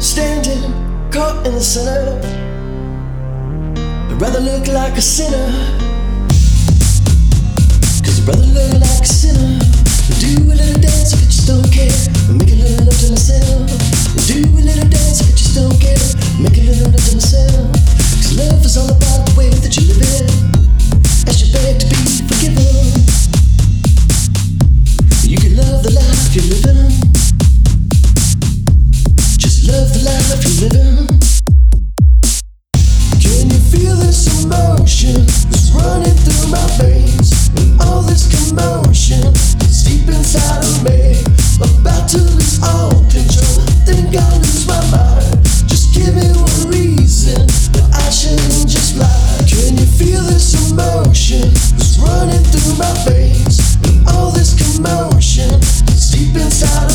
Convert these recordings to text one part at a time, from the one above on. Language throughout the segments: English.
standing caught in the center. I'd rather look like a sinner. Cause I'd rather look like a sinner. Do a little dance if you just don't care. It's running through my veins. All this commotion is deep inside Of-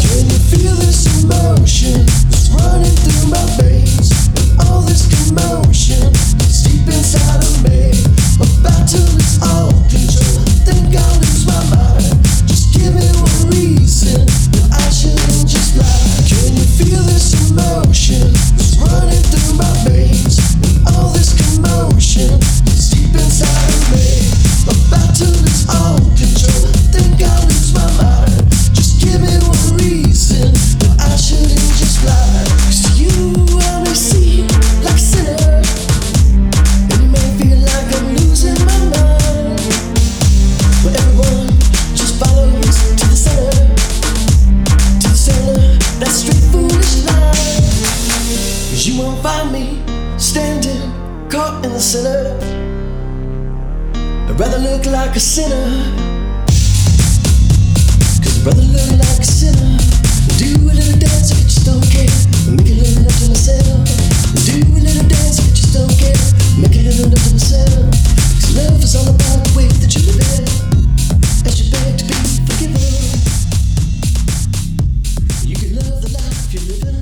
Dream caught in the center. I'd rather look like a sinner. Cause I'd rather look like a sinner. Do a little dance but you just don't care. Make a little love to myself. Do a little dance but you just don't care. Make a little love to myself. Cause love is all about the way that you live it. As you beg to be forgiven. You can love the life you're living.